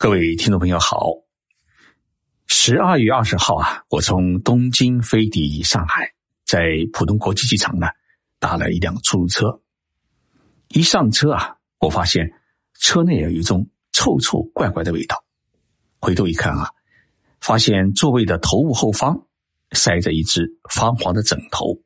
各位听众朋友好，十二月二十号啊，我从东京飞抵上海，在浦东国际机场呢打了一辆出租车。一上车啊，我发现车内有一种臭臭怪怪的味道。回头一看啊，发现座位的头部后方塞着一只发黄的枕头，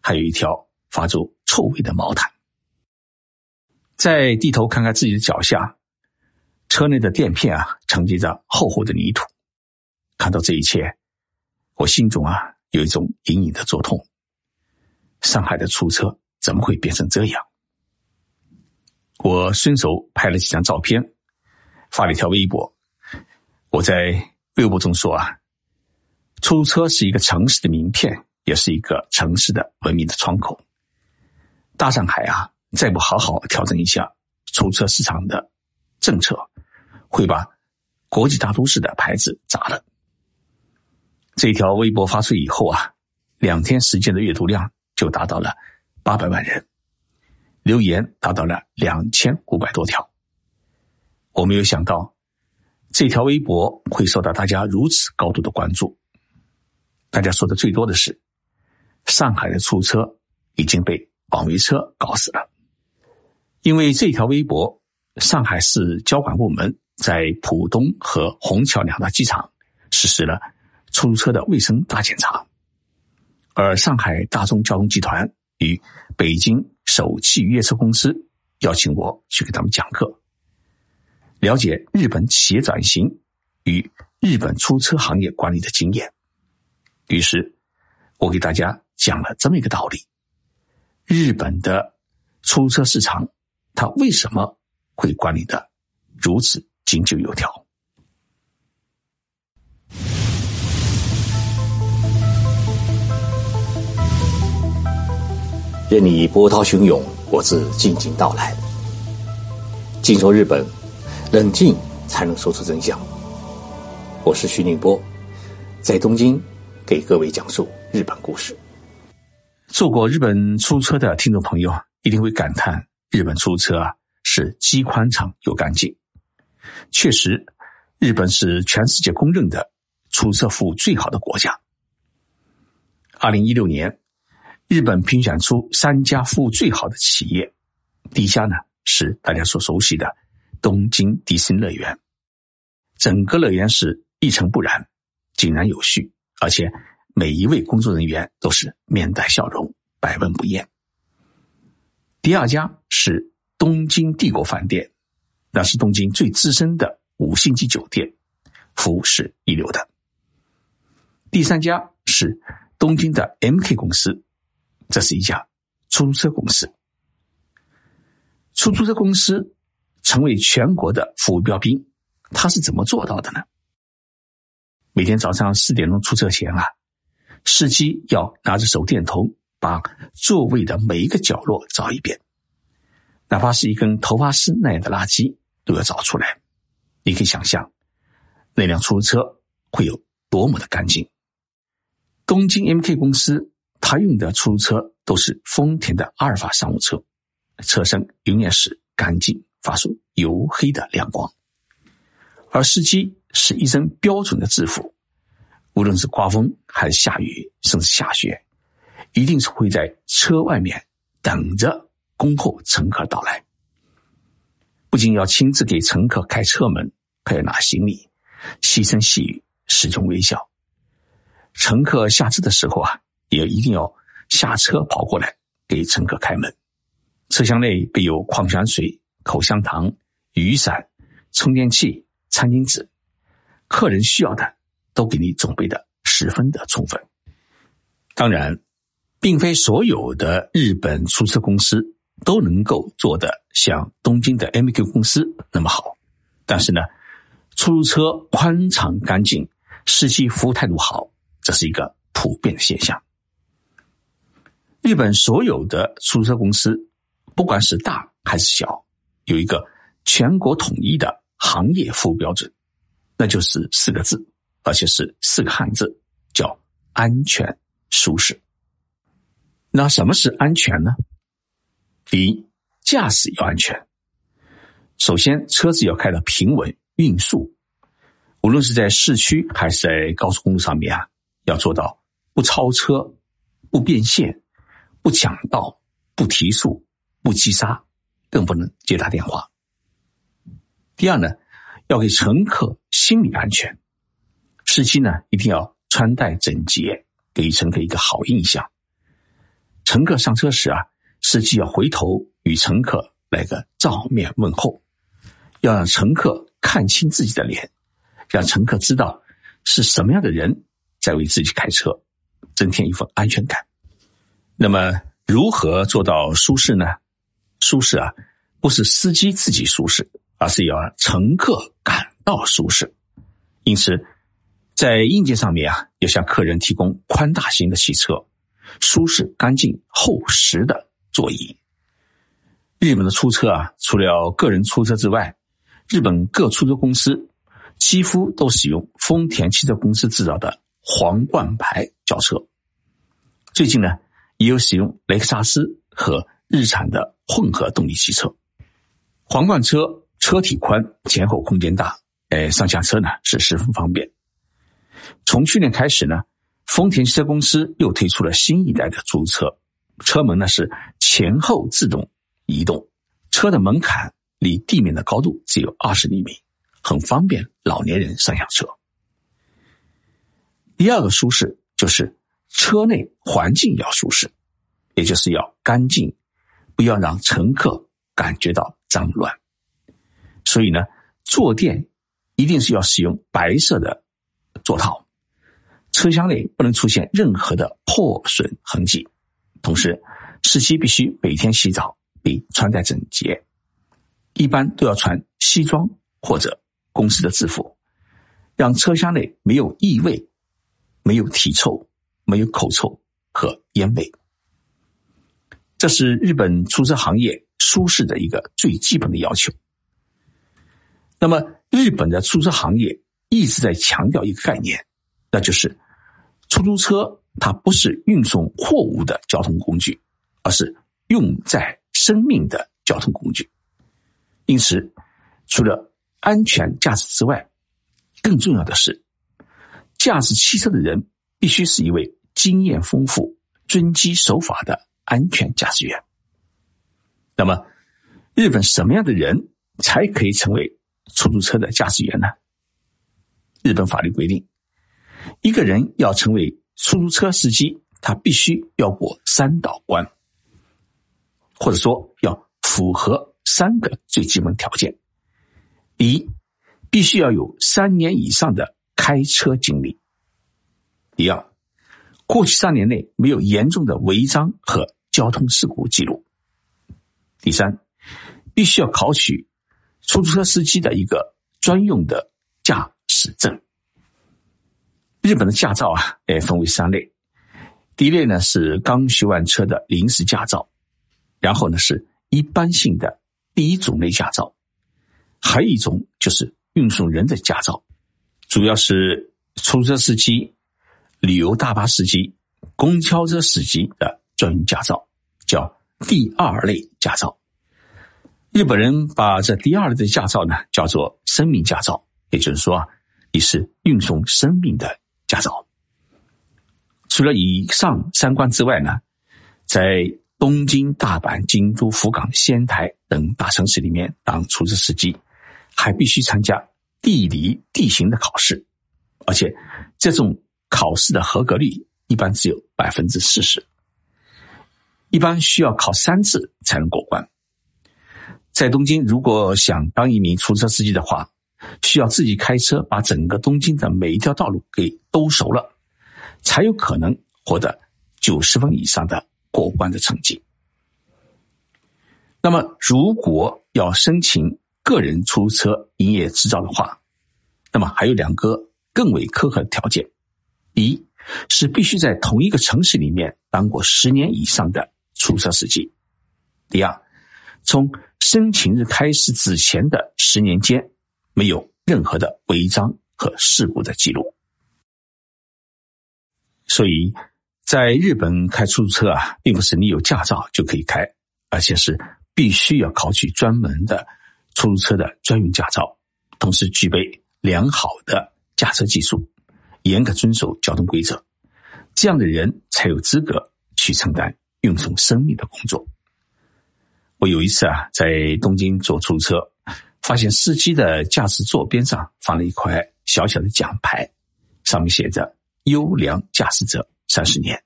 还有一条发出臭味的毛毯。再低头看看自己的脚下。车内的垫片啊，承接着厚厚的泥土。看到这一切，我心中啊有一种隐隐的作痛。上海的出租车怎么会变成这样？我顺手拍了几张照片，发了一条微博。我在微博中说啊，出租车是一个城市的名片，也是一个城市的文明的窗口。大上海啊，再不好好调整一下出租车市场的政策。会把国际大都市的牌子砸了。这条微博发出以后啊，两天时间的阅读量就达到了八百万人，留言达到了两千五百多条。我没有想到这条微博会受到大家如此高度的关注。大家说的最多的是，上海的出租车已经被网约车搞死了。因为这条微博，上海市交管部门。在浦东和虹桥两大机场实施了出租车的卫生大检查，而上海大众交通集团与北京首汽约车公司邀请我去给他们讲课，了解日本企业转型与日本出租车行业管理的经验。于是，我给大家讲了这么一个道理：日本的出租车市场，它为什么会管理的如此？井井有条。任你波涛汹涌，我自静静到来。静说日本，冷静才能说出真相。我是徐宁波，在东京给各位讲述日本故事。坐过日本出租车的听众朋友一定会感叹：日本出租车啊，是既宽敞又干净。确实，日本是全世界公认的出色服务最好的国家。二零一六年，日本评选出三家服务最好的企业，第一家呢是大家所熟悉的东京迪士尼乐园。整个乐园是一尘不染、井然有序，而且每一位工作人员都是面带笑容、百闻不厌。第二家是东京帝国饭店。那是东京最资深的五星级酒店，服务是一流的。第三家是东京的 MK 公司，这是一家出租车公司。出租车公司成为全国的服务标兵，他是怎么做到的呢？每天早上四点钟出车前啊，司机要拿着手电筒，把座位的每一个角落找一遍，哪怕是一根头发丝那样的垃圾。都要找出来，你可以想象那辆出租车会有多么的干净。东京 MK 公司，它用的出租车都是丰田的阿尔法商务车，车身永远是干净、发出黝黑的亮光，而司机是一身标准的制服，无论是刮风还是下雨，甚至下雪，一定是会在车外面等着恭候乘客到来。不仅要亲自给乘客开车门，还要拿行李，细声细语，始终微笑。乘客下车的时候啊，也一定要下车跑过来给乘客开门。车厢内备有矿泉水、口香糖、雨伞、充电器、餐巾纸，客人需要的都给你准备的十分的充分。当然，并非所有的日本出租车公司。都能够做的像东京的 MQ 公司那么好，但是呢，出租车宽敞干净，司机服务态度好，这是一个普遍的现象。日本所有的出租车公司，不管是大还是小，有一个全国统一的行业服务标准，那就是四个字，而且是四个汉字，叫安全舒适。那什么是安全呢？第一，驾驶要安全。首先，车子要开得平稳运速，无论是在市区还是在高速公路上面啊，要做到不超车、不变线、不抢道、不提速、不急刹，更不能接打电话。第二呢，要给乘客心理安全，司机呢一定要穿戴整洁，给乘客一个好印象。乘客上车时啊，司机要回头与乘客来个照面问候，要让乘客看清自己的脸，让乘客知道是什么样的人在为自己开车，增添一份安全感。那么，如何做到舒适呢？舒适啊，不是司机自己舒适，而是要让乘客感到舒适。因此，在硬件上面啊，要向客人提供宽大型的汽车。舒适、干净、厚实的座椅。日本的出车啊，除了个人出车之外，日本各出租公司几乎都使用丰田汽车公司制造的皇冠牌轿车。最近呢，也有使用雷克萨斯和日产的混合动力汽车。皇冠车车体宽，前后空间大，哎，上下车呢是十分方便。从去年开始呢。丰田汽车公司又推出了新一代的出租车，车门呢是前后自动移动，车的门槛离地面的高度只有二十厘米，很方便老年人上下车。第二个舒适就是车内环境要舒适，也就是要干净，不要让乘客感觉到脏乱。所以呢，坐垫一定是要使用白色的座套。车厢内不能出现任何的破损痕迹，同时，司机必须每天洗澡并穿戴整洁，一般都要穿西装或者公司的制服，让车厢内没有异味、没有体臭、没有口臭和烟味。这是日本出租车行业舒适的一个最基本的要求。那么，日本的出租车行业一直在强调一个概念，那就是。出租车它不是运送货物的交通工具，而是用在生命的交通工具。因此，除了安全驾驶之外，更重要的是，驾驶汽车的人必须是一位经验丰富、遵纪守法的安全驾驶员。那么，日本什么样的人才可以成为出租车的驾驶员呢？日本法律规定。一个人要成为出租车司机，他必须要过三道关，或者说要符合三个最基本条件：第一，必须要有三年以上的开车经历；第二，过去三年内没有严重的违章和交通事故记录；第三，必须要考取出租车司机的一个专用的驾驶证。日本的驾照啊，哎，分为三类。第一类呢是刚学完车的临时驾照，然后呢是一般性的第一种类驾照，还有一种就是运送人的驾照，主要是出租车司机、旅游大巴司机、公交车司机的专用驾照，叫第二类驾照。日本人把这第二类的驾照呢叫做生命驾照，也就是说啊，你是运送生命的。驾照，除了以上三关之外呢，在东京、大阪、京都、福冈、仙台等大城市里面当出租车司机，还必须参加地理地形的考试，而且这种考试的合格率一般只有百分之四十，一般需要考三次才能过关。在东京，如果想当一名出租车司机的话，需要自己开车把整个东京的每一条道路给兜熟了，才有可能获得九十分以上的过关的成绩。那么，如果要申请个人出租车营业执照的话，那么还有两个更为苛刻的条件：一，是必须在同一个城市里面当过十年以上的出租车司机；第二，从申请日开始之前的十年间。没有任何的违章和事故的记录，所以在日本开出租车啊，并不是你有驾照就可以开，而且是必须要考取专门的出租车的专用驾照，同时具备良好的驾车技术，严格遵守交通规则，这样的人才有资格去承担运送生命的工作。我有一次啊，在东京坐出租车，发现司机的驾驶座边上放了一块小小的奖牌，上面写着“优良驾驶者三十年”。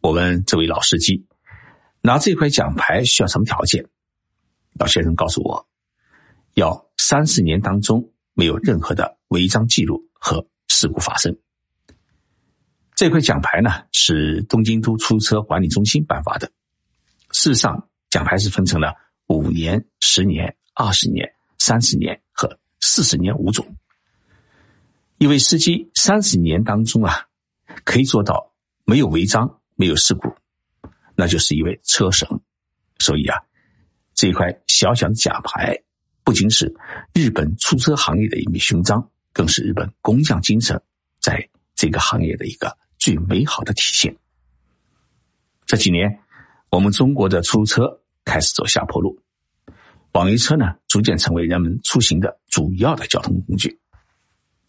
我问这位老司机，拿这块奖牌需要什么条件？老先生告诉我，要三十年当中没有任何的违章记录和事故发生。这块奖牌呢，是东京都出租车管理中心颁发的。事实上，奖牌是分成了五年、十年、二十年、三十年和四十年五种。一位司机三十年当中啊，可以做到没有违章。没有事故，那就是一位车神。所以啊，这块小小的奖牌不仅是日本出租车行业的一枚勋章，更是日本工匠精神在这个行业的一个最美好的体现。这几年，我们中国的出租车开始走下坡路，网约车呢逐渐成为人们出行的主要的交通工具。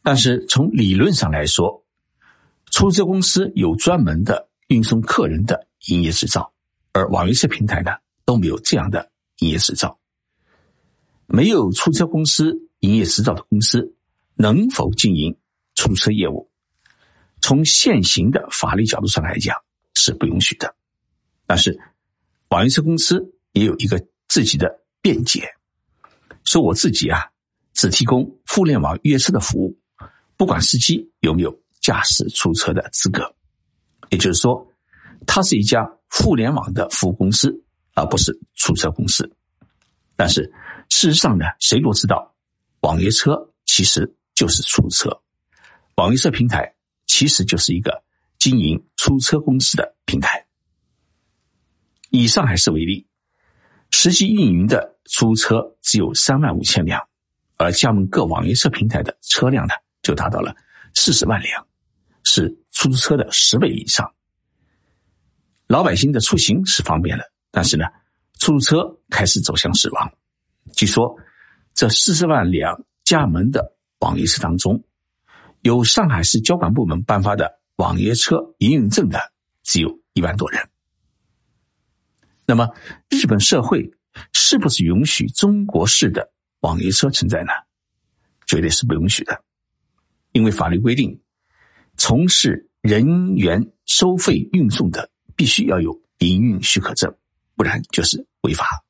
但是从理论上来说，出租车公司有专门的。运送客人的营业执照，而网约车平台呢都没有这样的营业执照。没有出租车公司营业执照的公司能否经营出租车业务？从现行的法律角度上来讲是不允许的。但是网约车公司也有一个自己的辩解，说我自己啊只提供互联网约车的服务，不管司机有没有驾驶出车的资格。也就是说，它是一家互联网的服务公司，而不是出租车公司。但是事实上呢，谁都知道，网约车其实就是出租车，网约车平台其实就是一个经营出租车公司的平台。以上海市为例，实际运营的出租车只有三万五千辆，而加盟各网约车平台的车辆呢，就达到了四十万辆。是出租车的十倍以上。老百姓的出行是方便了，但是呢，出租车开始走向死亡。据说，这四十万辆加盟的网约车当中，由上海市交管部门颁发的网约车营运证的只有一万多人。那么，日本社会是不是允许中国式的网约车存在呢？绝对是不允许的，因为法律规定。从事人员收费运送的，必须要有营运许可证，不然就是违法。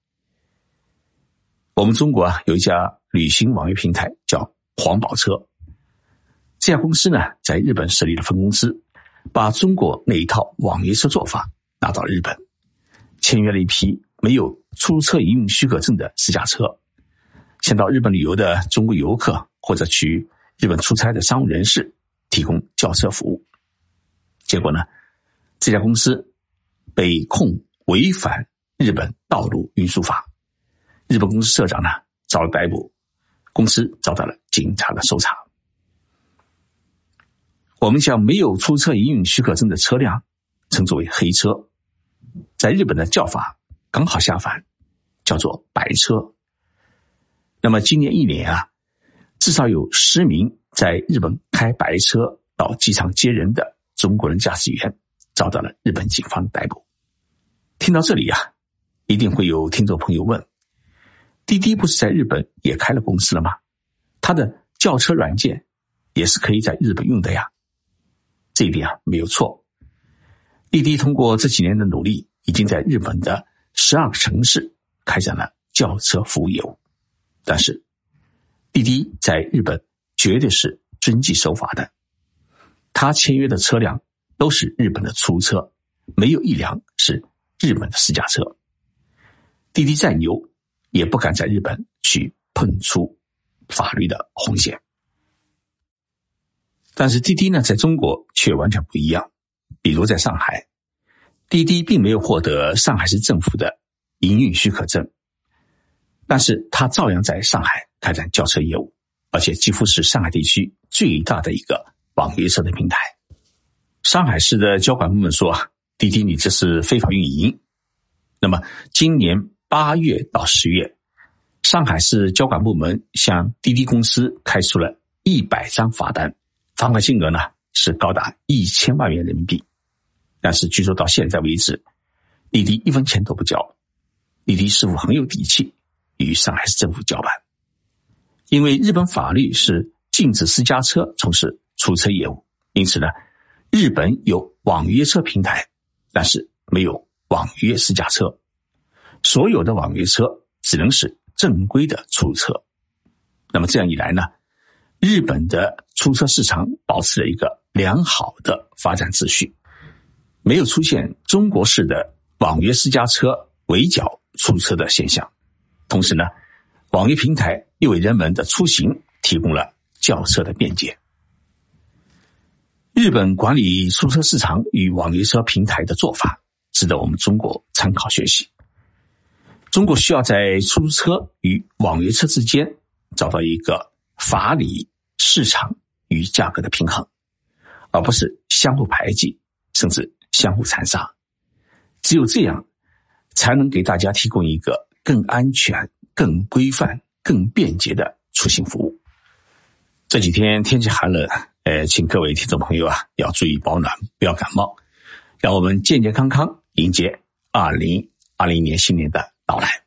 我们中国啊，有一家旅行网约平台叫黄宝车，这家公司呢，在日本设立了分公司，把中国那一套网约车做法拿到日本，签约了一批没有出租车营运许可证的私家车，向到日本旅游的中国游客或者去日本出差的商务人士。提供轿车服务，结果呢，这家公司被控违反日本道路运输法，日本公司社长呢遭了逮捕，公司遭到了警察的搜查。我们将没有出车营运许可证的车辆称作为黑车，在日本的叫法刚好相反，叫做白车。那么今年一年啊，至少有十名。在日本开白车到机场接人的中国人驾驶员遭到了日本警方逮捕。听到这里呀，一定会有听众朋友问：滴滴不是在日本也开了公司了吗？它的轿车软件也是可以在日本用的呀。这一点啊没有错。滴滴通过这几年的努力，已经在日本的十二个城市开展了轿车服务业务。但是，滴滴在日本。绝对是遵纪守法的，他签约的车辆都是日本的出租车，没有一辆是日本的私家车。滴滴再牛，也不敢在日本去碰出法律的红线。但是滴滴呢，在中国却完全不一样。比如在上海，滴滴并没有获得上海市政府的营运许可证，但是他照样在上海开展轿车业务。而且几乎是上海地区最大的一个网约车的平台。上海市的交管部门说：“啊，滴滴，你这是非法运营。”那么，今年八月到十月，上海市交管部门向滴滴公司开出了一百张罚单，罚款金额呢是高达一千万元人民币。但是据说到现在为止，滴滴一分钱都不交。滴滴似乎很有底气与上海市政府交板，因为日本法律是禁止私家车从事出租车业务，因此呢，日本有网约车平台，但是没有网约私家车。所有的网约车只能是正规的出租车。那么这样一来呢，日本的出租车市场保持了一个良好的发展秩序，没有出现中国式的网约私家车围剿出租车的现象。同时呢，网约平台又为人们的出行提供了较车的便捷。日本管理出租车市场与网约车平台的做法，值得我们中国参考学习。中国需要在出租车与网约车之间找到一个法理、市场与价格的平衡，而不是相互排挤，甚至相互残杀。只有这样，才能给大家提供一个更安全、更规范、更便捷的出行服务。这几天天气寒冷，呃，请各位听众朋友啊，要注意保暖，不要感冒。让我们健健康康迎接二零二零年新年的到来。